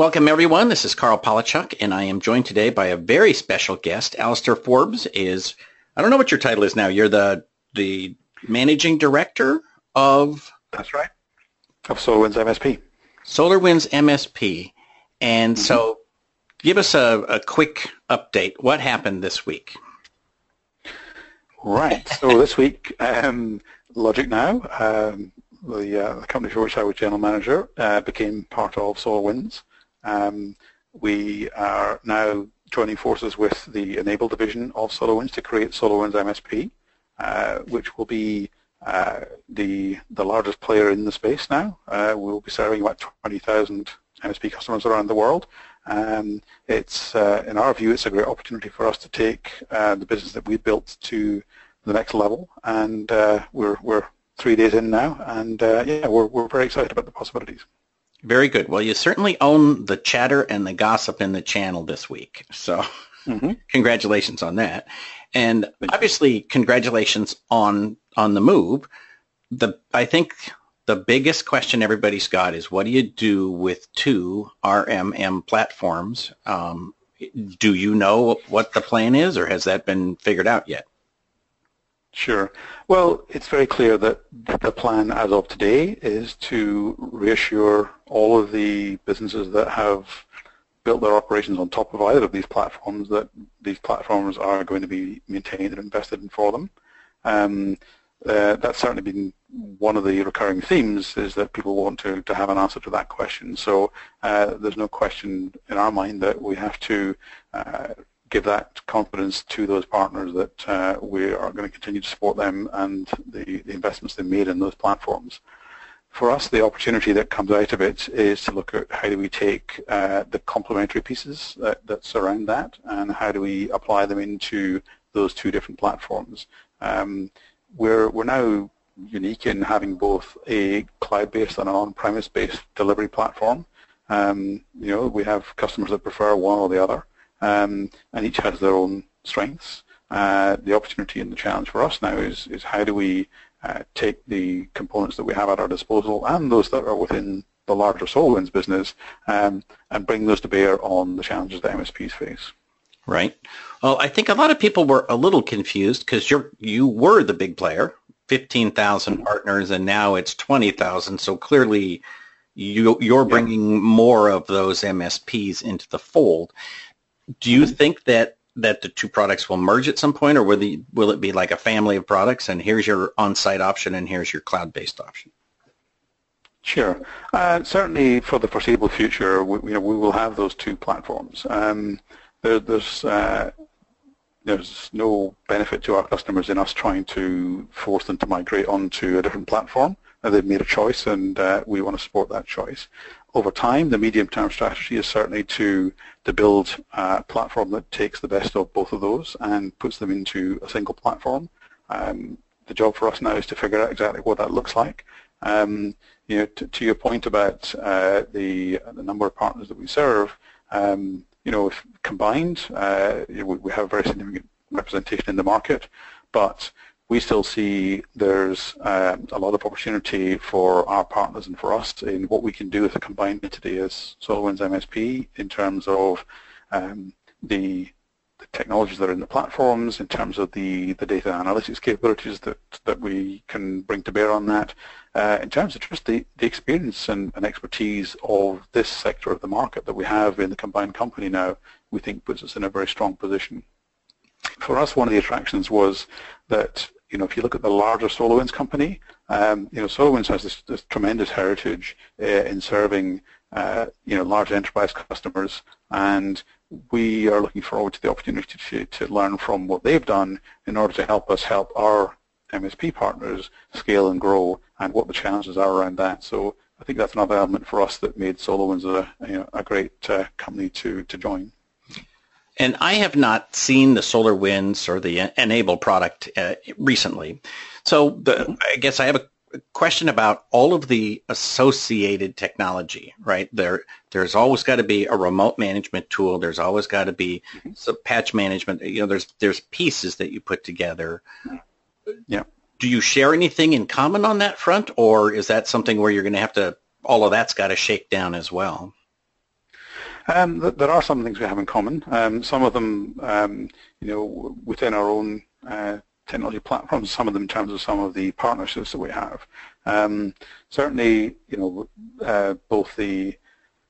Welcome everyone. This is Karl Palachuk and I am joined today by a very special guest. Alistair Forbes is, I don't know what your title is now. You're the, the managing director of? That's right. Of SolarWinds MSP. SolarWinds MSP. And mm-hmm. so give us a, a quick update. What happened this week? Right. So this week, um, LogicNow, um, the, uh, the, company for which I was general manager, uh, became part of SolarWinds. Um, we are now joining forces with the N-able division of SolarWinds to create SolarWinds MSP, uh, which will be uh, the the largest player in the space now. Uh, we'll be serving about 20,000 MSP customers around the world. Um, it's, uh, in our view, it's a great opportunity for us to take uh, the business that we built to the next level, and uh, we're we're three days in now, and yeah, we're we're very excited about the possibilities. Very good. Well, you certainly own the chatter and the gossip in the channel this week, so mm-hmm. congratulations on that, and obviously congratulations on on the move. The I think the biggest question everybody's got is what do you do with two RMM platforms? Um, do you know what the plan is, or has that been figured out yet? Sure. Well, it's very clear that the plan as of today is to reassure all of the businesses that have built their operations on top of either of these platforms that these platforms are going to be maintained and invested in for them. Um, uh, that's certainly been one of the recurring themes is that people want to, to have an answer to that question. So uh, there's no question in our mind that we have to uh, give that confidence to those partners that uh, we are going to continue to support them and the, the investments they made in those platforms. For us, the opportunity that comes out of it is to look at how do we take uh, the complementary pieces that, that surround that and how do we apply them into those two different platforms. Um, we're, we're now unique in having both a cloud-based and an on-premise-based delivery platform. Um, you know, we have customers that prefer one or the other, um, and each has their own strengths. Uh, the opportunity and the challenge for us now is, is how do we uh, take the components that we have at our disposal and those that are within the larger SolarWinds business um, and bring those to bear on the challenges that MSPs face. Right. Well, I think a lot of people were a little confused because you're you were the big player, fifteen thousand partners, and now it's twenty thousand. So clearly, you you're bringing yeah. more of those MSPs into the fold. Do you mm-hmm. think that that the two products will merge at some point, or will the will it be like a family of products? And here's your on-site option, and here's your cloud-based option. Sure. Uh, certainly, for the foreseeable future, we, you know, we will have those two platforms. Um, there, there's uh, there's no benefit to our customers in us trying to force them to migrate onto a different platform. They've made a choice, and uh, we want to support that choice. Over time, the medium-term strategy is certainly to to build a platform that takes the best of both of those and puts them into a single platform. Um, the job for us now is to figure out exactly what that looks like. Um, you know, to your point about uh, the the number of partners that we serve. Um, you know, combined, uh, we have a very significant representation in the market, but we still see there's uh, a lot of opportunity for our partners and for us in what we can do with a combined entity as SolarWinds MSP in terms of um, the, the, technologies that are in the platforms, in terms of the, the data analytics capabilities that, that we can bring to bear on that, uh, in terms of just the, the experience and, and, expertise of this sector of the market that we have in the combined company now, we think puts us in a very strong position. For us, one of the attractions was that, you know, if you look at the larger SolarWinds company, um, you know, SolarWinds has this, this tremendous heritage uh, in serving, uh, you know, large enterprise customers, and we are looking forward to the opportunity to, to learn from what they've done in order to help us help our MSP partners scale and grow and what the challenges are around that. So I think that's another element for us that made SolarWinds a, you know, a great uh, company to, to join. And I have not seen the SolarWinds or the N-able product uh, recently. So the, I guess I have a question about all of the associated technology, right? There, there's always got to be a remote management tool. There's always got to be mm-hmm. some patch management. You know, there's there's pieces that you put together. Yeah. Do you share anything in common on that front, or is that something where you're going to have to all of that's got to shake down as well? Um, there are some things we have in common. Um, some of them, um, you know, within our own uh, technology platforms, some of them in terms of some of the partnerships that we have. Um, certainly, you know, uh, both the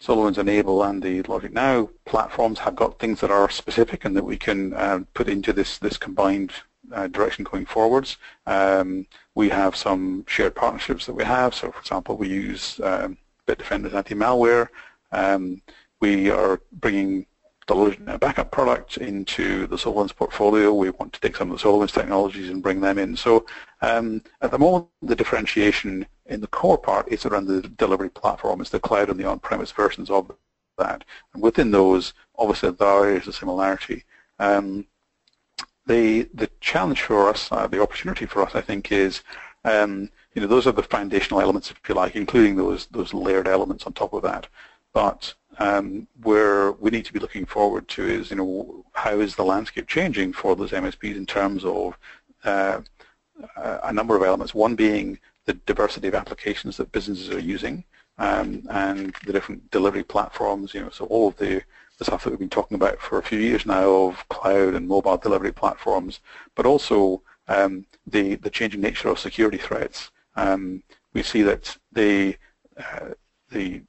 SolarWinds N-able and the LogicNow platforms have got things that are specific and that we can uh, put into this this combined uh, direction going forwards. Um, we have some shared partnerships that we have. So, for example, we use um, Bitdefender's anti-malware. Um, we are bringing the backup product into the SolarWinds portfolio. We want to take some of the SolarWinds technologies and bring them in. So um, at the moment, the differentiation in the core part is around the delivery platform. It's the cloud and the on-premise versions of that. And within those, obviously, there is a similarity. Um, the the challenge for us, uh, the opportunity for us, I think, is um, you know those are the foundational elements, if you like, including those those layered elements on top of that. But um, where we need to be looking forward to is, you know, how is the landscape changing for those MSPs in terms of uh, a number of elements. One being the diversity of applications that businesses are using um, and the different delivery platforms. You know, so all of the, the stuff that we've been talking about for a few years now of cloud and mobile delivery platforms, but also um, the the changing nature of security threats. Um, we see that the uh, the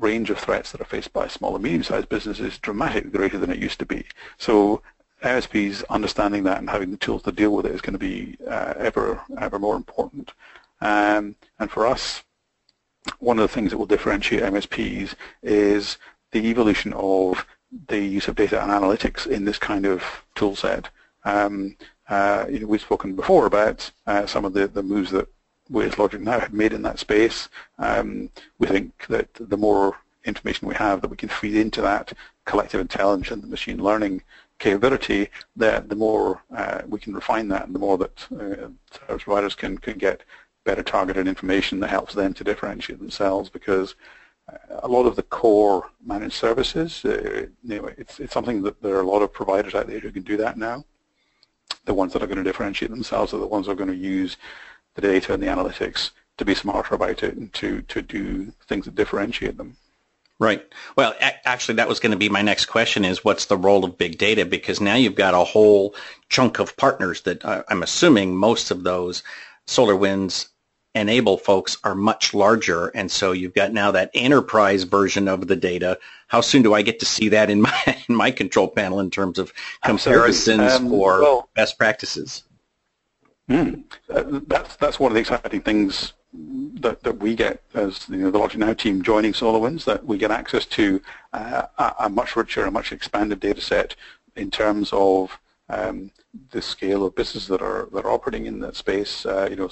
range of threats that are faced by small and medium-sized businesses dramatically greater than it used to be. So MSPs understanding that and having the tools to deal with it is going to be uh, ever ever more important. Um, and for us, one of the things that will differentiate MSPs is the evolution of the use of data and analytics in this kind of tool set. Um, uh, you know, we've spoken before about uh, some of the, the moves that with LogicNow have made in that space. Um, we think that the more information we have that we can feed into that collective intelligence and machine learning capability, the, the more uh, we can refine that and the more that uh, service providers can, can get better targeted information that helps them to differentiate themselves because uh, a lot of the core managed services, uh, know, it's, it's something that there are a lot of providers out there who can do that now. The ones that are going to differentiate themselves are the ones that are going to use the data and the analytics to be smarter about it and to, to do things that differentiate them. Right. Well, actually, that was going to be my next question is what's the role of big data? Because now you've got a whole chunk of partners that uh, I'm assuming most of those SolarWinds N-able folks are much larger. And so you've got now that enterprise version of the data. How soon do I get to see that in my, in my control panel in terms of comparisons um, for well, best practices? Mm. That's that's one of the exciting things that, that we get as you know, the LogicNow team joining SolarWinds, that we get access to uh, a, a, much richer, a much expanded data set in terms of um, the scale of businesses that are that are operating in that space. Uh, you know,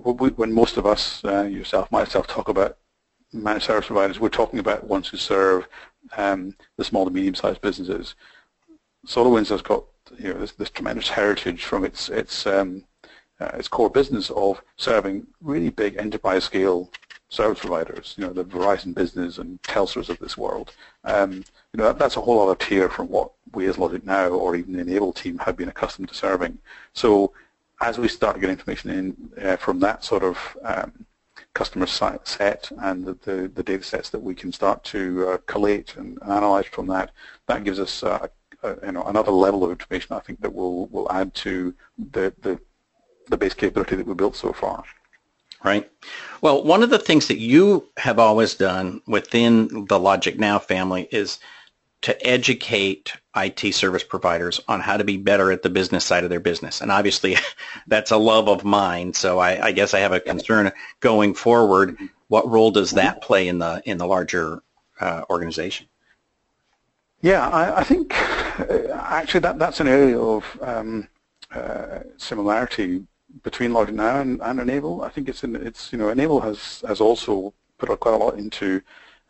when most of us, uh, yourself, myself, talk about managed service providers, we're talking about ones who serve um, the small to medium-sized businesses. SolarWinds has got you know, this, this tremendous heritage from its its um, uh, its core business of serving really big enterprise scale service providers, you know, the Verizon Business and Telstra's of this world. Um, you know, that, that's a whole other tier from what we as LogicNow or even the N-able team have been accustomed to serving. So as we start to get information in uh, from that sort of um, customer set and the, the, the, data sets that we can start to uh, collate and analyze from that, that gives us uh, you know, another level of information I think that will, will add to the, the, the base capability that we built so far. Right. Well, one of the things that you have always done within the LogicNow family is to educate IT service providers on how to be better at the business side of their business. And obviously that's a love of mine. So I, I guess I have a concern going forward. What role does that play in the in the larger uh, organization? Yeah, I, I think uh, actually that that's an area of um, uh, similarity between LogicNow and, and N-able. I think it's in, it's you know N-able has has also put quite a lot into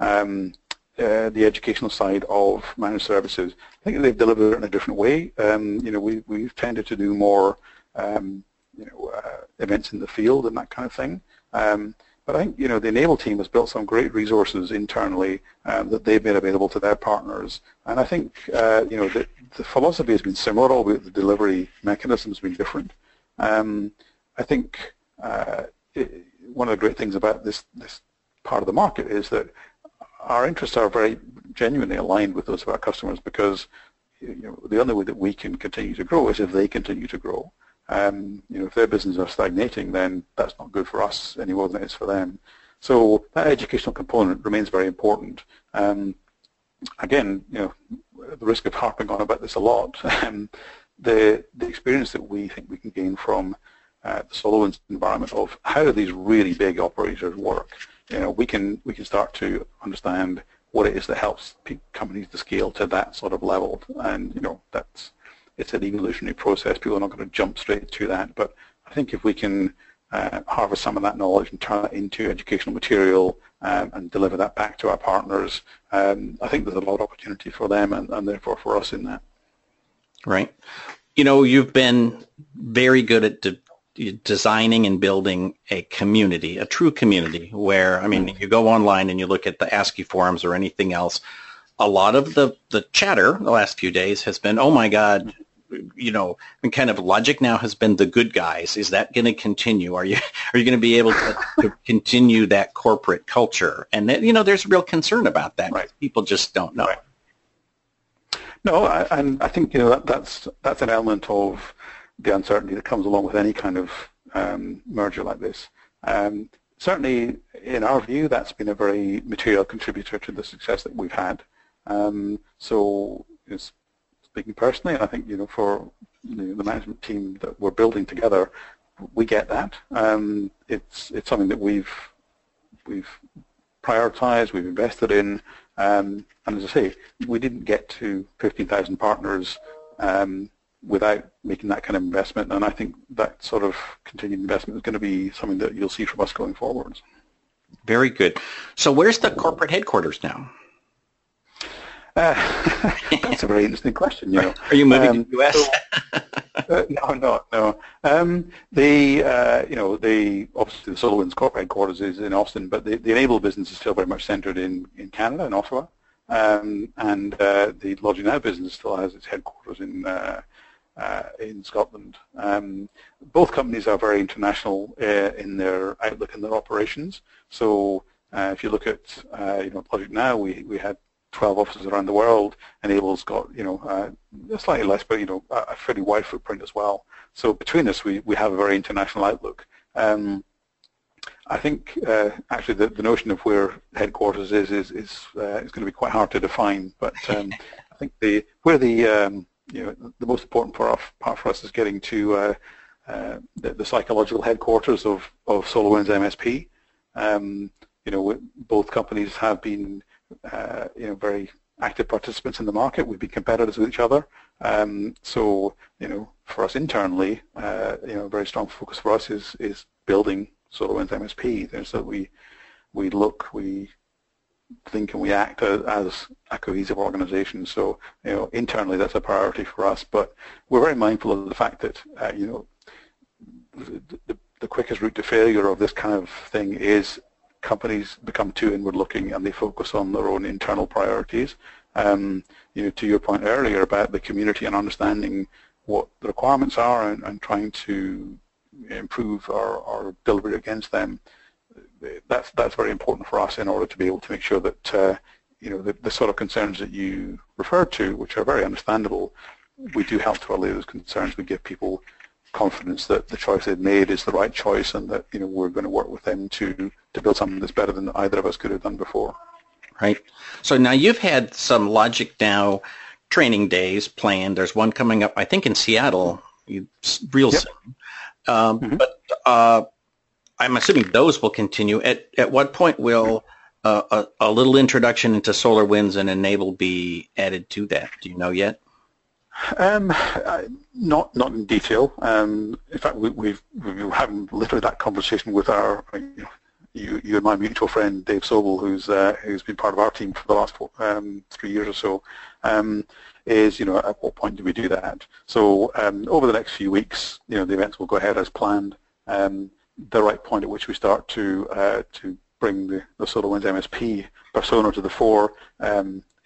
um, uh, the educational side of managed services. I think they've delivered it in a different way. Um, you know, we we've tended to do more um, you know uh, events in the field and that kind of thing. Um, but I think you know the N-able team has built some great resources internally um, that they've made available to their partners, and I think uh, you know the, the, philosophy has been similar, albeit the delivery mechanism has been different. Um, I think uh, it, one of the great things about this this part of the market is that our interests are very genuinely aligned with those of our customers because you know, the only way that we can continue to grow is if they continue to grow. Um, you know, if their businesses are stagnating, then that's not good for us any more than it is for them. So that educational component remains very important. Um, again, you know, the risk of harping on about this a lot, um, the the experience that we think we can gain from uh, the SolarWinds environment of how these really big operators work? You know, we can we can start to understand what it is that helps companies to scale to that sort of level, and you know that's it's an evolutionary process. People are not going to jump straight to that, but I think if we can uh, harvest some of that knowledge and turn it into educational material um, and deliver that back to our partners, um, I think there's a lot of opportunity for them and, and therefore for us in that. Right. You know, you've been very good at de- designing and building a community, a true community where, I mean, you go online and you look at the ASCII forums or anything else, a lot of the, the chatter the last few days has been, oh my God, you know, and kind of LogicNow has been the good guys. Is that going to continue? Are you are you going to be able to, to continue that corporate culture? And that, you know, there's real concern about that. Right. People just don't know. Right. No, I, and I think you know that, that's that's an element of the uncertainty that comes along with any kind of um, merger like this. Um, certainly, in our view, that's been a very material contributor to the success that we've had. Um, so, it's speaking personally, I think you know for the, the management team that we're building together, we get that. Um, it's it's something that we've we've prioritized, we've invested in, um, and as I say, we didn't get to 15,000 partners um, without making that kind of investment, and I think that sort of continued investment is going to be something that you'll see from us going forwards. Very good. So where's the corporate headquarters now? Uh, that's a very interesting question. You know, are you moving um, to the US? So, no, no, no. Um, the uh, you know the obviously the SolarWinds corporate headquarters is in Austin, but the, the N-able business is still very much centered in in Canada in Ottawa, um, and uh, the LogicNow business still has its headquarters in. Uh, uh, in Scotland. Um, both companies are very international uh, in their outlook and their operations. So if you look at you know LogicNow, we we had 12 offices around the world. N-able's got, you know, uh, slightly less, but, you know, a fairly wide footprint as well. So between us, we, we have a very international outlook. Um, I think uh, actually the, the notion of where headquarters is is is, uh, is going to be quite hard to define. But um, I think the where the um, you know the most important part, part for us is getting to uh, uh, the, the, psychological headquarters of of SolarWinds MSP. Um, you know, both companies have been uh, you know, very active participants in the market. We've been competitors with each other. Um, so, you know, for us internally, uh, you know, a very strong focus for us is is building SolarWinds MSP. So we we look, we think, and we act as a cohesive organization. So, you know, internally that's a priority for us. But we're very mindful of the fact that, uh, you know, the, the, the quickest route to failure of this kind of thing is companies become too inward-looking and they focus on their own internal priorities. Um, you know, to your point earlier about the community and understanding what the requirements are and, and trying to improve our, our delivery against them, that's that's very important for us in order to be able to make sure that uh, you know the, the sort of concerns that you referred to, which are very understandable, we do help to allay those concerns. We give people confidence that the choice they've made is the right choice and that you know we're going to work with them to to build something that's better than either of us could have done before. Right. So now you've had some LogicNow training days planned. There's one coming up, I think, in Seattle real yep. soon. Um, mm-hmm. But uh, I'm assuming those will continue. At at what point will uh, a, a little introduction into SolarWinds and N-able be added to that? Do you know yet? Um, not not in detail. Um, in fact, we, we've we're having literally that conversation with our you, you, you and my mutual friend Dave Sobel, who's uh, who's been part of our team for the last four, um, three years or so. Um, is you know at what point do we do that? So um, over the next few weeks, you know the events will go ahead as planned. Um, the right point at which we start to uh, to bring the, the SolarWinds MSP persona to the fore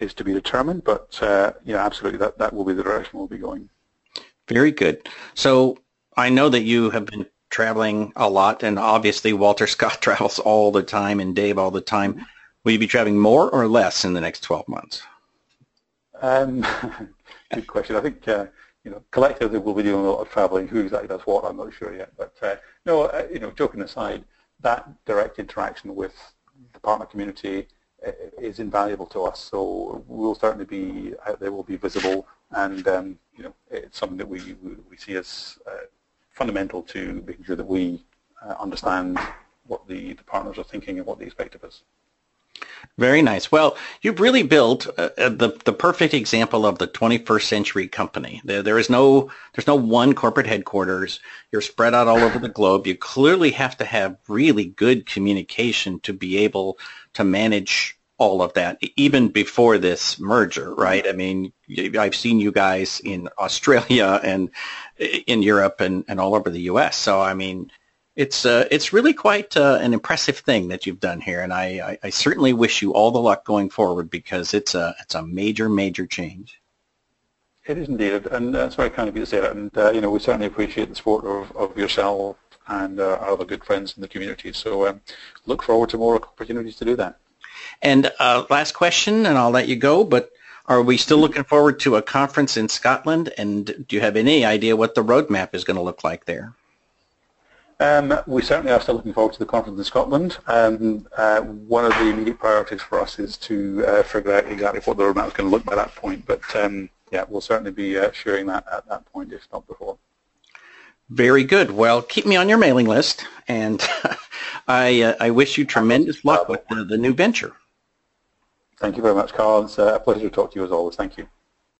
is to be determined, but uh, yeah, absolutely, that, that will be the direction we'll be going. Very good. So I know that you have been traveling a lot, and obviously Walter Scott travels all the time, and Dave all the time. Will you be traveling more or less in the next 12 months? Um, good question. I think uh, you know collectively we'll be doing a lot of traveling. Who exactly does what, I'm not sure yet. But uh, no, uh, you know, joking aside, that direct interaction with the partner community is invaluable to us. So we'll certainly be out there, we'll be visible, and um, you know, it's something that we we see as uh, fundamental to making sure that we uh, understand what the, the partners are thinking and what they expect of us. Very nice. Well, you've really built uh, uh the the perfect example of the 21st century company. There, there is no there's no one corporate headquarters. You're spread out all over the globe. You clearly have to have really good communication to be able to manage all of that, even before this merger, right? I mean, I've seen you guys in Australia and in Europe and, and all over the U.S. So, I mean, it's uh, it's really quite uh, an impressive thing that you've done here, and I, I, I, certainly wish you all the luck going forward because it's a it's a major major change. It is indeed, and uh, it's very kind of you to say that. And uh, you know, we certainly appreciate the support of, of yourself and uh, other good friends in the community. So um, look forward to more opportunities to do that. And uh, last question, and I'll let you go. But are we still looking forward to a conference in Scotland? And do you have any idea what the roadmap is going to look like there? Um, we certainly are still looking forward to the conference in Scotland. Um, uh, one of the immediate priorities for us is to uh, figure out exactly what the roadmap is going to look by that point. But um, yeah, we'll certainly be uh, sharing that at that point, if not before. Very good. Well, keep me on your mailing list, and I, uh, I wish you tremendous luck with the, the new venture. Thank you very much, Karl. It's a pleasure to talk to you as always. Thank you.